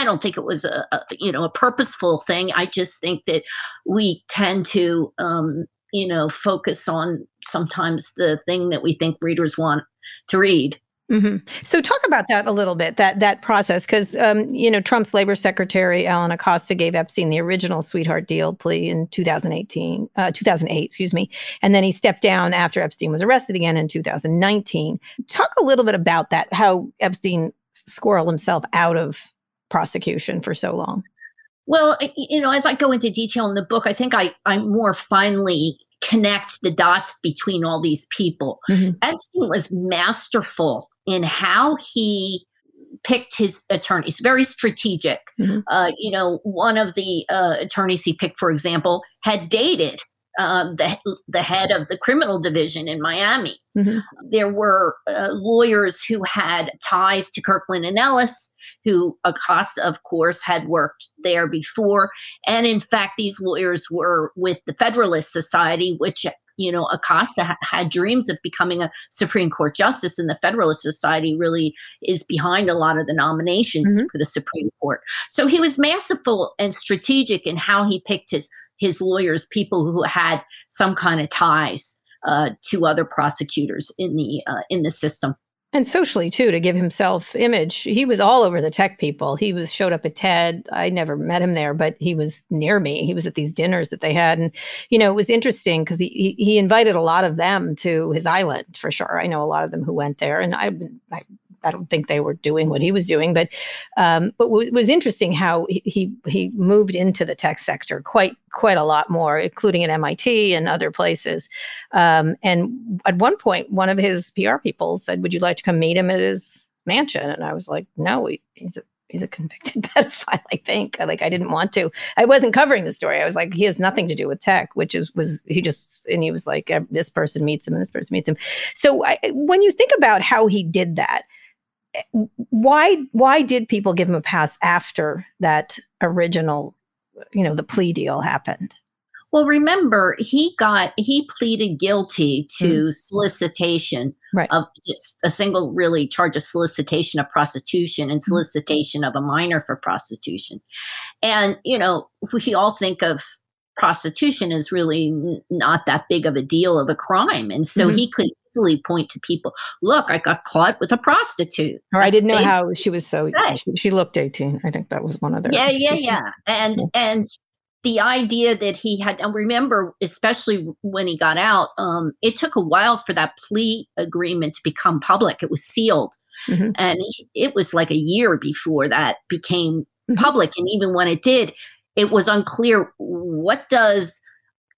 I don't think it was a, a, you know a purposeful thing. I just think that we tend to um, you know focus on sometimes the thing that we think readers want to read. Mm-hmm. So talk about that a little bit that that process because um, you know Trump's labor secretary Alex Acosta gave Epstein the original sweetheart deal plea in 2018 uh, 2008 excuse me and then he stepped down after Epstein was arrested again in 2019. Talk a little bit about that how Epstein squirreled himself out of prosecution for so long? Well, you know, as I go into detail in the book, I think I, I more finally connect the dots between all these people. Mm-hmm. Epstein was masterful in how he picked his attorneys, very strategic. Mm-hmm. Uh, you know, one of the uh, attorneys he picked, for example, had dated uh, the the head of the criminal division in Miami. Mm-hmm. There were uh, lawyers who had ties to Kirkland and Ellis, who Acosta, of course, had worked there before, and in fact, these lawyers were with the Federalist Society, which you know Acosta ha- had dreams of becoming a Supreme Court justice, and the Federalist Society really is behind a lot of the nominations mm-hmm. for the Supreme Court. So he was masterful and strategic in how he picked his his lawyers, people who had some kind of ties uh, to other prosecutors in the uh, in the system. And socially too, to give himself image. He was all over the tech people. He was showed up at TED. I never met him there, but he was near me. He was at these dinners that they had, and you know it was interesting because he he invited a lot of them to his island for sure. I know a lot of them who went there, and I I I don't think they were doing what he was doing, but um, but w- it was interesting how he he moved into the tech sector quite quite a lot more, including at MIT and other places. Um, and at one point, one of his PR people said, "Would you like to come meet him at his mansion?" And I was like, "No, he, he's a he's a convicted pedophile i think like i didn't want to i wasn't covering the story i was like he has nothing to do with tech which is was he just and he was like this person meets him and this person meets him so I, when you think about how he did that why why did people give him a pass after that original you know the plea deal happened well remember he got he pleaded guilty to mm. solicitation right. of just a single really charge of solicitation of prostitution and mm. solicitation mm. of a minor for prostitution and you know we all think of prostitution is really not that big of a deal of a crime and so mm-hmm. he could easily point to people. Look, I got caught with a prostitute. Or I didn't know how she was so. She, she looked eighteen. I think that was one of their. yeah yeah yeah and and the idea that he had and remember especially when he got out um it took a while for that plea agreement to become public it was sealed Mhm. and he- it was like a year before that became Mhm. public and even when it did it was unclear what does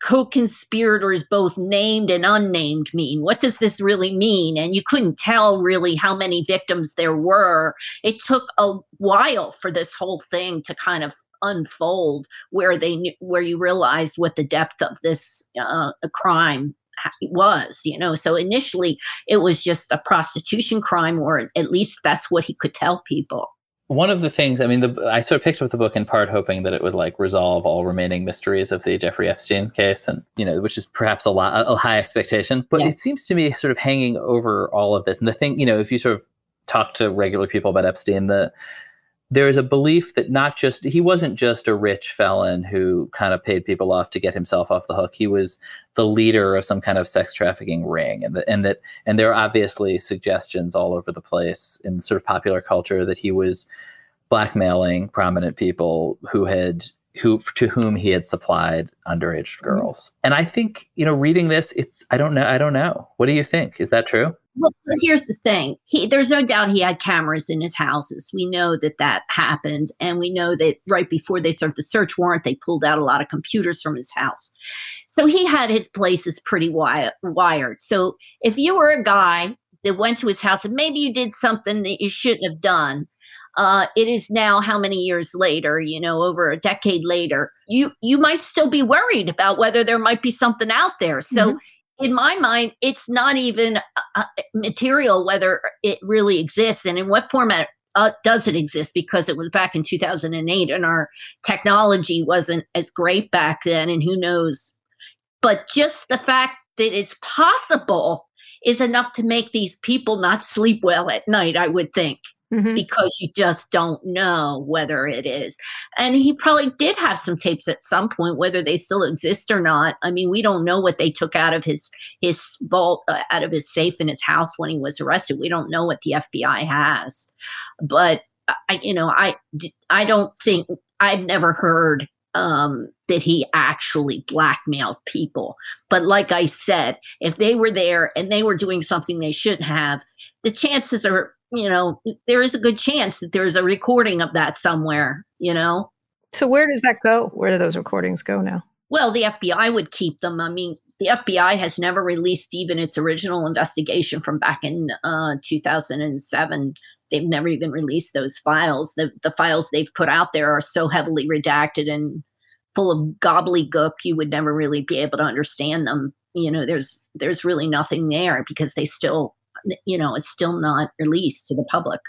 co-conspirators both named and unnamed mean? What does this really mean? And you couldn't tell really how many victims there were. It took a while for this whole thing to kind of unfold where they knew where you realized what the depth of this uh, crime was you know? So initially it was just a prostitution crime or at least that's what he could tell people One of the things, I mean, the, I sort of picked up the book in part hoping that it would like resolve all remaining mysteries of the Jeffrey Epstein case, and you know, which is perhaps a lot a high expectation. But Yeah. it seems to me sort of hanging over all of this, and the thing, you know, if you sort of talk to regular people about Epstein, the there is a belief that not just he wasn't just a rich felon who kind of paid people off to get himself off the hook. He was the leader of some kind of sex trafficking ring, and that and that and there are obviously suggestions all over the place in sort of popular culture that he was blackmailing prominent people who had who to whom he had supplied underage mm-hmm. girls. And I think you know, reading this, it's I don't know, I don't know. What do you think? Is that true? Well, here's the thing. He, there's no doubt he had cameras in his houses. We know that that happened, and we know that right before they served the search warrant, they pulled out a lot of computers from his house. So he had his places pretty wi- wired. So if you were a guy that went to his house and maybe you did something that you shouldn't have done, uh, it is now how many years later? You know, over a decade later, you you might still be worried about whether there might be something out there. So in my mind, it's not even uh, material whether it really exists and in what format uh, does it exist? Because it was back in 2008 and our technology wasn't as great back then and who knows. But just the fact that it's possible is enough to make these people not sleep well at night i would think Mhm. because you just don't know whether it is. And he probably did have some tapes at some point, whether they still exist or not. I mean, we don't know what they took out of his his vault, uh, out of his safe in his house when he was arrested. We don't know what the FBI has, but I, you know, I I don't think I've never heard um, that he actually blackmailed people. But like I said, if they were there and they were doing something they shouldn't have, the chances are you know, there is a good chance that there's a recording of that somewhere, you know? So where does that go? Where do those recordings go now? Well, the FBI would keep them. I mean, the FBI has never released even its original investigation from back in uh, 2007. They've never even released those files. The, the files they've put out there are so heavily redacted and full of gobbledygook, you would never really be able to understand them. You know, there's there's really nothing there because they still, you know, it's still not released to the public.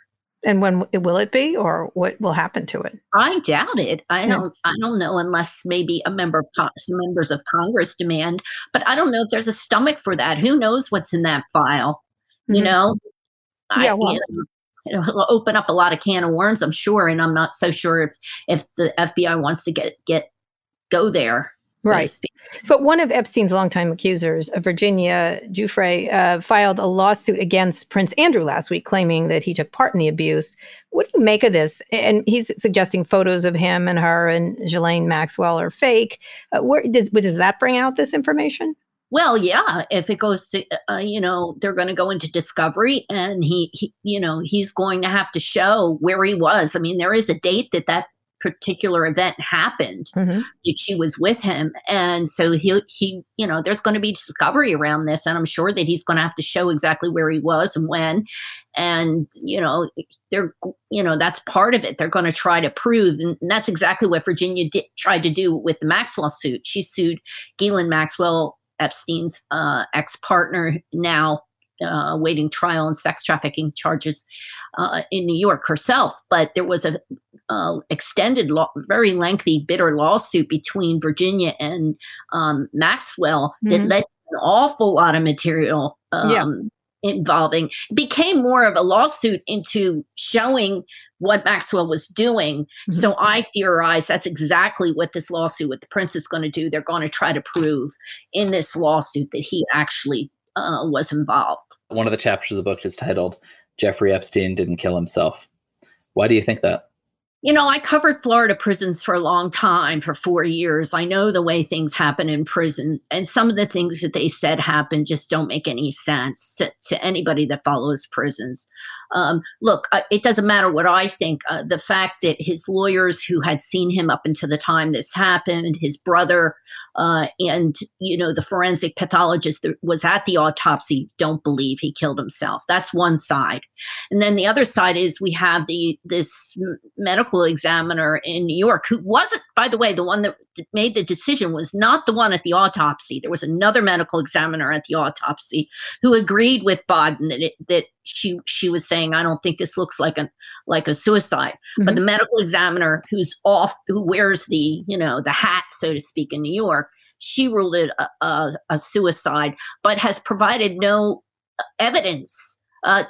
And when will it be, or what will happen to it? I doubt it. I don't. I don't know unless maybe a member of some members of Congress demand. But I don't know if there's a stomach for that. Who knows what's in that file? You Mhm. know. I, Yeah, well- you know, it'll open up a lot of can of worms. I'm sure, and I'm not so sure if if the FBI wants to get get go there. So to Right. But one of Epstein's longtime accusers, uh, Virginia Giuffre, uh, filed a lawsuit against Prince Andrew last week, claiming that he took part in the abuse. What do you make of this? And he's suggesting photos of him and her and Ghislaine Maxwell are fake. Uh, where does, does that bring out this information? Well, yeah. If it goes to, uh, you know, they're going to go into discovery, and he, he, you know, he's going to have to show where he was. I mean, there is a date that that particular event happened Mhm. that she was with him. And so he he you know there's going to be discovery around this and i'm sure that he's going to have to show exactly where he was and when. And you know they're you know that's part of it. They're going to try to prove and that's exactly what virginia did, tried to do with the maxwell suit. She sued Ghislaine maxwell epstein's uh, ex-partner now uh, waiting trial and sex trafficking charges uh, in New York herself. But there was a uh, extended, law, very lengthy, bitter lawsuit between Virginia and um, Maxwell that Mhm. led to an awful lot of material um, Yeah. involving. Became more of a lawsuit into showing what Maxwell was doing. Mhm. So I theorize that's exactly what this lawsuit with the prince is going to do. They're going to try to prove in this lawsuit that he actually uh, was involved. One of the chapters of the book is titled "Jeffrey Epstein Didn't Kill Himself." Why do you think that? You know, I covered Florida prisons for a long time, for four years. I know the way things happen in prison, and some of the things that they said happen just don't make any sense to, to anybody that follows prisons. Um, look, uh, it doesn't matter what I think. Uh, the fact that his lawyers, who had seen him up until the time this happened, his brother, uh, and you know the forensic pathologist that was at the autopsy, don't believe he killed himself. That's one side, and then the other side is we have the this medical examiner in New York who wasn't, by the way, the one that made the decision was not the one at the autopsy. There was another medical examiner at the autopsy who agreed with Baden that it, that she she was saying, I don't think this looks like a like a suicide. Mm-hmm. But the medical examiner who's off, who wears the you know the hat, so to speak, in New York, she ruled it a, a, a suicide, but has provided no evidence. Uh,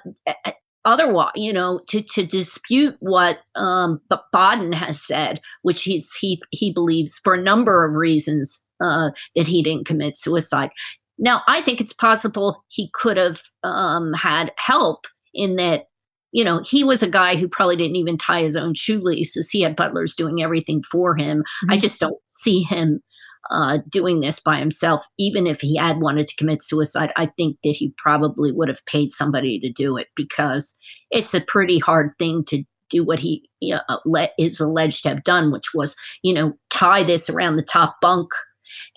otherwise, you know, to, to dispute what um, Baden has said, which he's, he he believes for a number of reasons uh, that he didn't commit suicide. Now, I think it's possible he could have um, had help in that, you know, he was a guy who probably didn't even tie his own shoelaces. He had butlers doing everything for him. Mm-hmm. I just don't see him uh, doing this by himself. Even if he had wanted to commit suicide, I think that he probably would have paid somebody to do it because it's a pretty hard thing to do what he know, is alleged to have done, which was, you know, tie this around the top bunk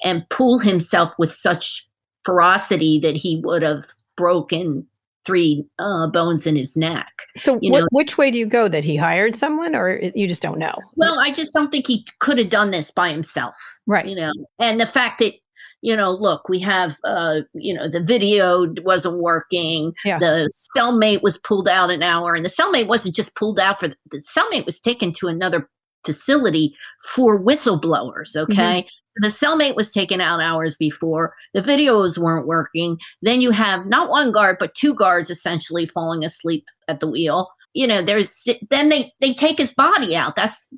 and pull himself with such ferocity that he would have broken three uh, bones in his neck. So, what, which way do you go? That he hired someone, or you just don't know? Well, I just don't think he could have done this by himself. Right. You know, and the fact that you know, look, we have, uh, you know, the video wasn't working. Yeah. The cellmate was pulled out an hour, and the cellmate wasn't just pulled out for the, the cellmate was taken to another facility for whistleblowers. Mm-hmm. Okay. Mm-hmm. The cellmate was taken out hours before. The videos weren't working. Then you have not one guard, but two guards essentially falling asleep at the wheel. You know, there's then they they take his body out. That's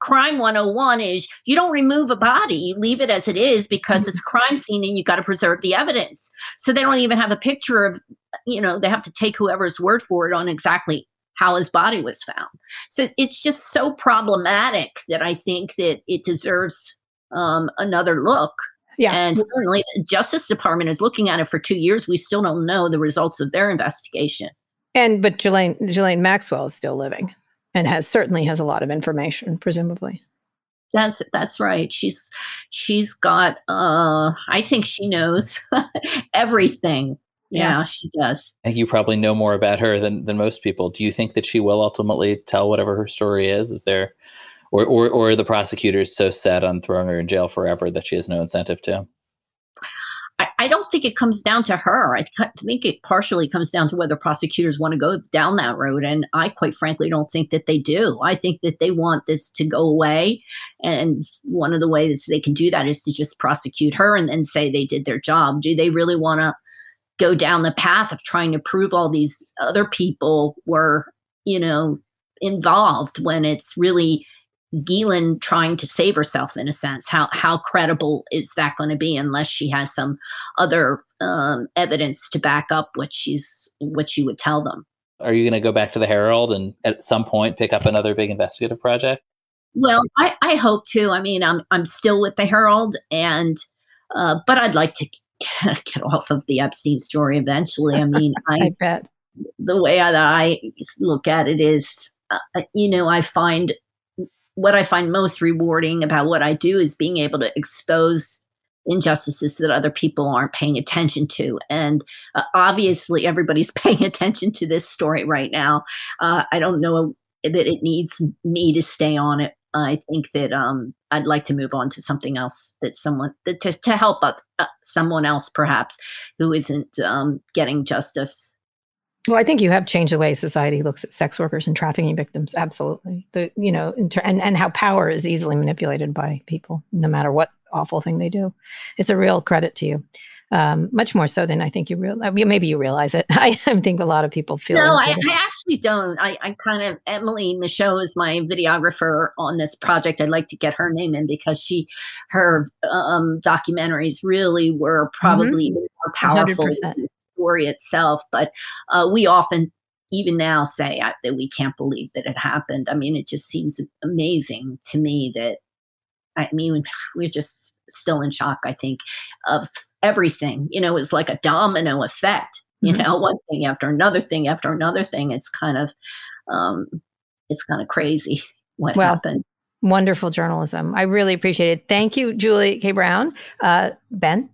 crime 101 is you don't remove a body, you leave it as it is because it's a crime scene and you got to preserve the evidence. So they don't even have a picture of, you know, they have to take whoever's word for it on exactly how his body was found. So it's just so problematic that I think that it deserves um, another look. Yeah. And certainly the Justice Department is looking at it for two years. We still don't know the results of their investigation. And but Ghislaine, Ghislaine Maxwell is still living and has certainly has a lot of information, presumably. That's that's right. She's she's got uh I think she knows everything. Yeah, yeah, she does. I think you probably know more about her than than most people. Do you think that she will ultimately tell whatever her story is? Is there or, or, or are the prosecutors so set on throwing her in jail forever that she has no incentive to? I, I don't think it comes down to her. I th- think it partially comes down to whether prosecutors want to go down that road. And I, quite frankly, don't think that they do. I think that they want this to go away. And one of the ways they can do that is to just prosecute her and then say they did their job. Do they really want to go down the path of trying to prove all these other people were, you know, involved when it's really Ghislaine trying to save herself in a sense. How how credible is that going to be unless she has some other um, evidence to back up what she's what she would tell them? Are you going to go back to the Herald and at some point pick up another big investigative project? Well, I, I hope to. I mean, I'm I'm still with the Herald, and uh, but I'd like to get off of the Epstein story eventually. I mean, I, I bet the way that I look at it is, uh, you know, I find what I find most rewarding about what I do is being able to expose injustices that other people aren't paying attention to. And uh, obviously, everybody's paying attention to this story right now. Uh, I don't know that it needs me to stay on it. I think that um, I'd like to move on to something else that someone that to, to help up, uh, someone else perhaps who isn't um, getting justice well, I think you have changed the way society looks at sex workers and trafficking victims. Absolutely, the you know, and and how power is easily manipulated by people, no matter what awful thing they do. It's a real credit to you, um, much more so than I think you realize. Maybe you realize it. I, think a lot of people feel. No, I, I, actually don't. I, I kind of Emily Michot is my videographer on this project. I'd like to get her name in because she, her um, documentaries really were mm-hmm. probably mm-hmm. more powerful. 100%. story itself. But uh, we often, even now, say uh, that we can't believe that it happened. I mean, it just seems amazing to me that. I mean, we're just still in shock. I think of everything. You know, it's like a domino effect. You Mhm. know, one thing after another thing after another thing. It's kind of, um, it's kind of crazy what Well, happened. Wonderful journalism. I really appreciate it. Thank you, Julie K. Brown. Uh, ben?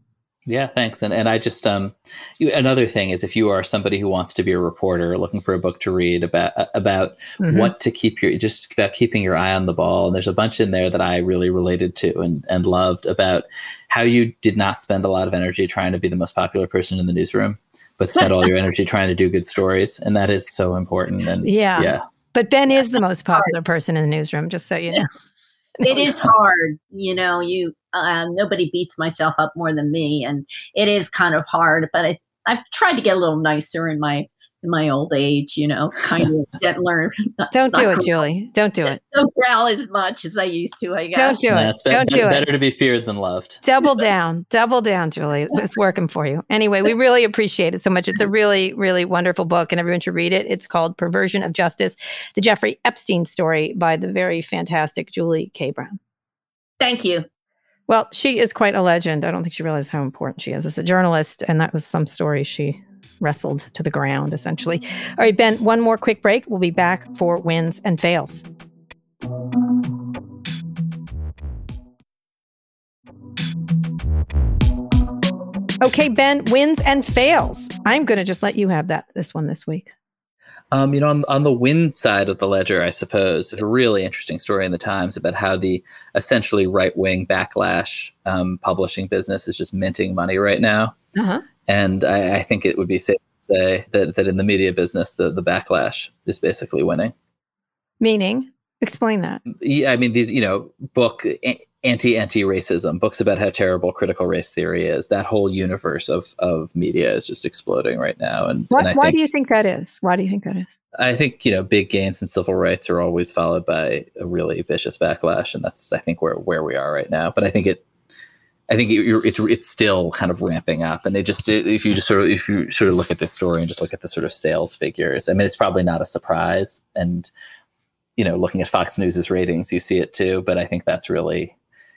Yeah, thanks. And and I just um you, another thing is if you are somebody who wants to be a reporter looking for a book to read about about Mhm. what to keep your just about keeping your eye on the ball and there's a bunch in there that I really related to and and loved about how you did not spend a lot of energy trying to be the most popular person in the newsroom but spent all your energy trying to do good stories and that is so important and Yeah. yeah But Ben is the most popular person in the newsroom, just so you know. it is hard you know you um, nobody beats myself up more than me and it is kind of hard but I, i've tried to get a little nicer in my in my old age you know kind of gentler Not, learn. Don't do it, growl- Julie. Don't do it. don't growl as much as i used to i guess Don't do No, it. it's be- Don't be- do it. better to be feared than loved Double down. Double down, Julie. It's working for you. Anyway, we really appreciate it so much. It's a really, really wonderful book, and everyone should read it. It's called Perversion of Justice The Jeffrey Epstein Story by the very fantastic Julie K. Brown. thank you Well, she is quite a legend. I don't think she realized how important she is as a journalist. And that was some story she wrestled to the ground, essentially. All right, Ben, one more quick break. We'll be back for wins and fails. Okay, Ben, wins and fails. I'm going to just let you have that this one this week. Um, you know, on, on the win side of the ledger, I suppose, a really interesting story in the Times about how the essentially right wing backlash um, publishing business is just minting money right now. Uh-huh. And I, I think it would be safe to say that, that in the media business, the, the backlash is basically winning. Meaning, explain that. Yeah, I mean, these, you know, book anti anti racism, books about how terrible critical race theory is, that whole universe of, of media is just exploding right now. And, Why, and I why think, do you think that is? Why do you think that is? I think you know big gains in civil rights are always followed by a really vicious backlash, and that's I think where where we are right now. But I think it, I think it, it's it's still kind of ramping up, and they just if you just sort of if you sort of look at this story and just look at the sort of sales figures, I mean it's probably not a surprise, and you know looking at Fox News's ratings, you see it too. But I think that's really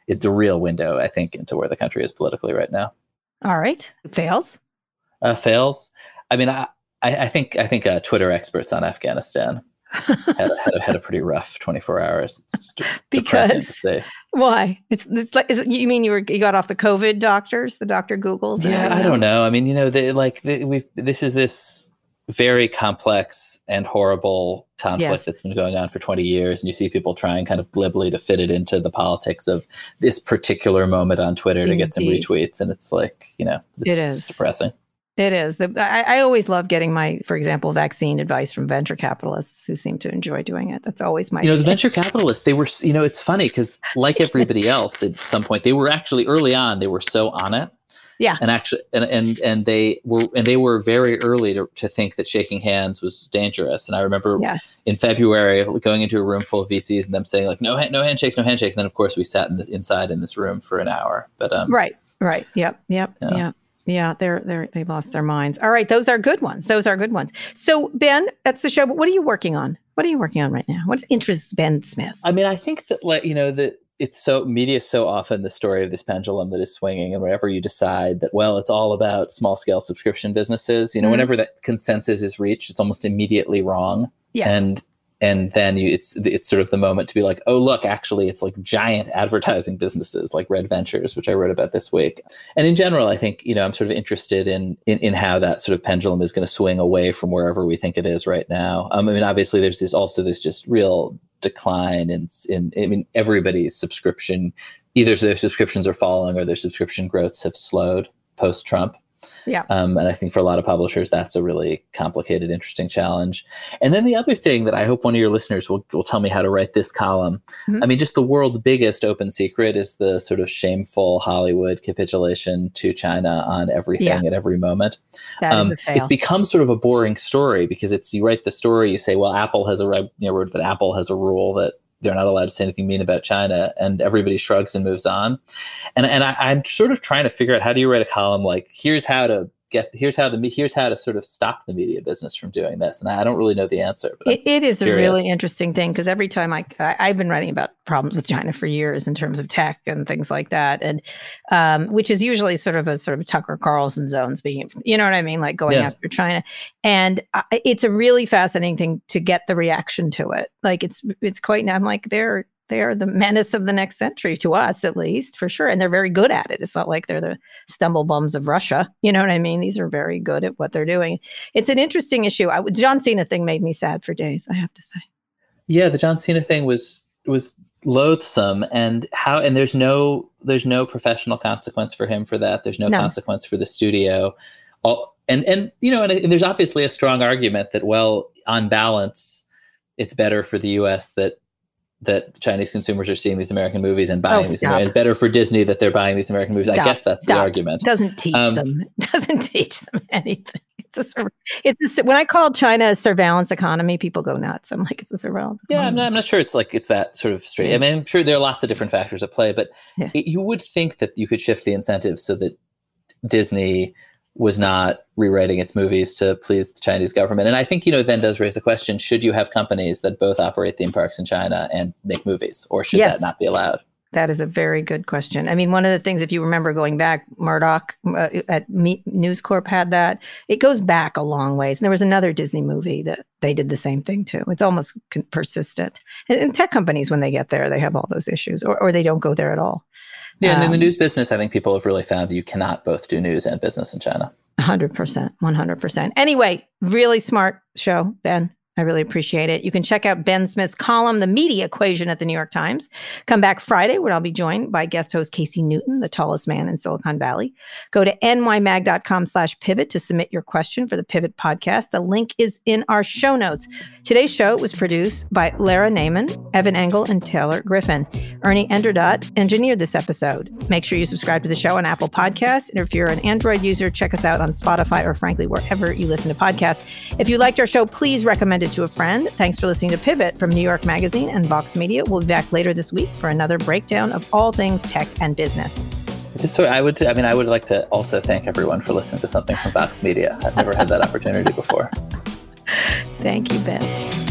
it's a real window I think into where the country is politically right now. All right. Fails. Uh, fails. I mean I. I think I think uh, Twitter experts on Afghanistan had, a- had, had a pretty rough 24 hours. It's just de- depressing to Because- say. Why? It's, it's like, is it, you mean you were, you got off the COVID doctors, the Dr. Googles? Yeah, I don't know. I mean, you know, they, like they, we this is this very complex and horrible conflict Yes. that's been going on for 20 years and you see people trying kind of glibly to fit it into the politics of this particular moment on Twitter to get some retweets and it's like, you know, it's It is. depressing. It is. The, I, I always love getting my, for example, vaccine advice from venture capitalists who seem to enjoy doing it. That's always my. you know the venture capitalists they were you know it's funny because like everybody else at some point they were actually early on they were so on it Yeah. and actually and and, and they were and they were very early to, to think that shaking hands was dangerous and i remember Yeah. in february going into a room full of vcs and them saying like no no handshakes no handshakes and then of course we sat in the, inside in this room for an hour but um Right. Right. Yep. Yep. Yeah. Yeah. Yeah. They're they're they lost their minds. All right. Those are good ones. Those are good ones. So Ben, that's the show. But what are you working on? What are you working on right now? What interests Ben Smith? I mean, I think that like you know that it's so media is so often the story of this pendulum that is swinging, and whenever you decide that well, it's all about small scale subscription businesses, you know, Mhm. whenever that consensus is reached, it's almost immediately wrong, Yes. and and then you it's it's sort of the moment to be like, oh look, actually, it's like giant advertising businesses like Red Ventures, which I wrote about this week, and in general, I think you know I'm sort of interested in in, in how that sort of pendulum is going to swing away from wherever we think it is right now. Um, I mean, obviously, there's this also this just real decline in in I mean everybody's subscription either their subscriptions are falling or their subscription growths have slowed post Trump. Yeah. Um, and I think for a lot of publishers, that's a really complicated, interesting challenge. And then the other thing that I hope one of your listeners will, will tell me how to write this column. Mhm. I mean, just the world's biggest open secret is the sort of shameful Hollywood capitulation to China on everything Yeah. at every moment That is um, a fail. it's become sort of a boring story because it's you write the story, you say, well, Apple has a you know that Apple has a rule that they're not allowed to say anything mean about China, and everybody shrugs and moves on. And and I, I'm sort of trying to figure out how do you write a column like here's how to get here's how the here's how to sort of stop the media business from doing this, and I don't really know the answer. But it, it is curious. a really interesting thing because every time I, I have been writing about problems with China for years in terms of tech and things like that, and um, which is usually sort of a sort of Tucker Carlson zones being, you know what I mean, like going Yeah. after China, and I, it's a really fascinating thing to get the reaction to it. Like it's it's quite. I'm like they're they are the menace of the next century to us at least for sure and they're very good at it it's not like they're the stumble bums of russia you know what i mean these are very good at what they're doing it's an interesting issue I, john cena thing made me sad for days i have to say Yeah, the John Cena thing was was loathsome, and how and there's no there's no professional consequence for him for that. There's no, No. consequence for the studio. All, and and you know, and, and there's obviously a strong argument that well, on balance, it's better for the U.S. that that Chinese consumers are seeing these American movies and buying Oh, these. stop. Amer- It's better for Disney that they're buying these American movies. I guess that's the argument. doesn't teach Um, them doesn't teach them anything it's a it's a, when i call china a surveillance economy people go nuts i'm like it's a surveillance Yeah, I'm not, I'm not sure it's like it's that sort of straight. I mean, I'm sure there are lots of different factors at play, but Yeah. it- you would think that you could shift the incentives so that Disney was not rewriting its movies to please the Chinese government. And I think, you know, then does raise the question, should you have companies that both operate theme parks in China and make movies, or should Yes. that not be allowed? That is a very good question. I mean, one of the things, if you remember going back, Murdoch uh, at Me- News Corp had that. It goes back a long ways. And there was another Disney movie that they did the same thing too. It's almost con- persistent. And, and tech companies, when they get there, they have all those issues, or, or they don't go there at all. Yeah, and in the Um, news business, I think people have really found that you cannot both do news and business in China. 100%. 100%. Anyway, really smart show, Ben. I really appreciate it. You can check out Ben Smith's column, The Media Equation, at the New York Times. Come back Friday, where I'll be joined by guest host Casey Newton, the tallest man in Silicon Valley. Go to nymag.com slash pivot to submit your question for the Pivot podcast. The link is in our show notes. Today's show was produced by Lara Naaman, Evan Engel, and Taylor Griffin. Ernie Indradat engineered this episode. Make sure you subscribe to the show on Apple Podcasts. And if you're an Android user, check us out on Spotify or frankly, wherever you listen to podcasts. If you liked our show, please recommend it to a friend. Thanks for listening to Pivot from New York Magazine and Vox Media. We'll be back later this week for another breakdown of all things tech and business. Just so I would, I mean, I would like to also thank everyone for listening to something from Vox Media. I've never had that opportunity before. Thank you, Ben.